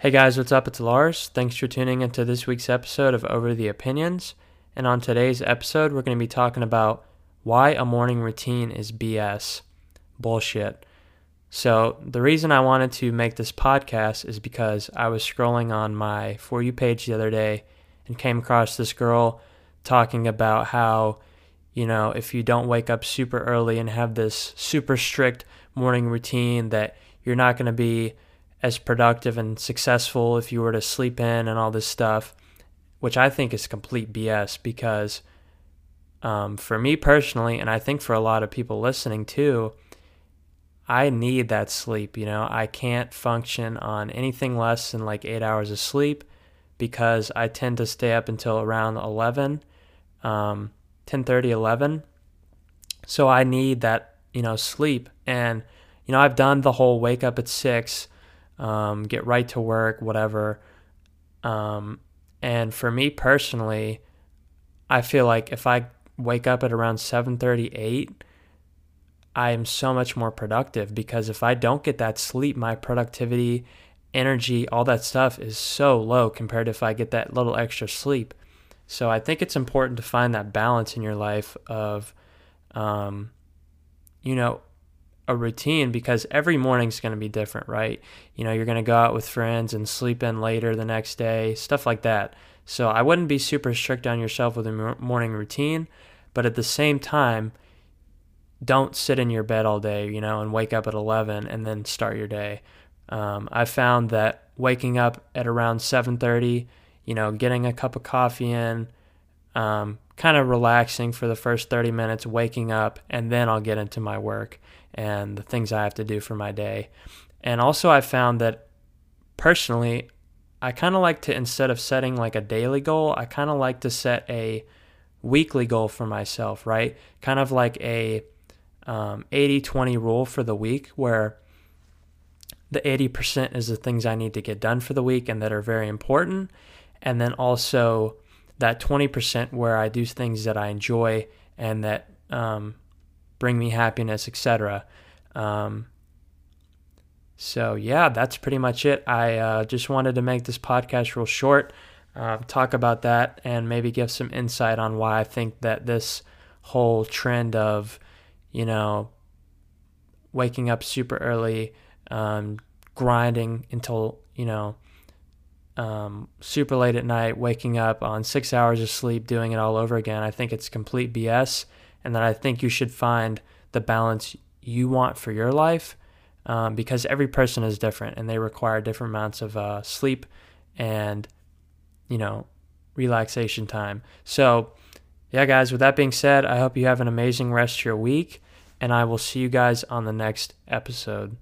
Hey guys, what's up? It's Lars. Thanks for tuning into this week's episode of Over the Opinions. And on today's episode, we're going to be talking about why a morning routine is BS. Bullshit. So, the reason I wanted to make this podcast is because I was scrolling on my For You page the other day and came across this girl talking about how, you know, if you don't wake up super early and have this super strict morning routine, that you're not going to be as productive and successful if you were to sleep in and all this stuff, which I think is complete BS because um, for me personally, and I think for a lot of people listening too, I need that sleep. You know, I can't function on anything less than like eight hours of sleep because I tend to stay up until around 11, um, 10 30, 11. So I need that, you know, sleep. And, you know, I've done the whole wake up at six um, get right to work, whatever. Um, and for me personally, I feel like if I wake up at around 7:38, I am so much more productive because if I don't get that sleep, my productivity, energy, all that stuff is so low compared to if I get that little extra sleep. So I think it's important to find that balance in your life of, um, you know, a routine because every morning's going to be different, right? You know, you're going to go out with friends and sleep in later the next day, stuff like that. So I wouldn't be super strict on yourself with a morning routine, but at the same time, don't sit in your bed all day, you know, and wake up at 11 and then start your day. Um, I found that waking up at around 7:30, you know, getting a cup of coffee in, um, kind of relaxing for the first 30 minutes, waking up, and then I'll get into my work and the things I have to do for my day. And also, I found that personally, I kind of like to, instead of setting like a daily goal, I kind of like to set a weekly goal for myself, right? Kind of like a um, 80 20 rule for the week where the 80% is the things I need to get done for the week and that are very important. And then also that 20% where I do things that I enjoy and that um, bring me happiness, etc. Um, so yeah, that's pretty much it. I uh, just wanted to make this podcast real short, uh, talk about that, and maybe give some insight on why I think that this whole trend of, you know, waking up super early, um, grinding until you know um, super late at night, waking up on six hours of sleep, doing it all over again. I think it's complete BS and that I think you should find the balance you want for your life um, because every person is different and they require different amounts of uh, sleep and, you know, relaxation time. So, yeah, guys, with that being said, I hope you have an amazing rest of your week, and I will see you guys on the next episode.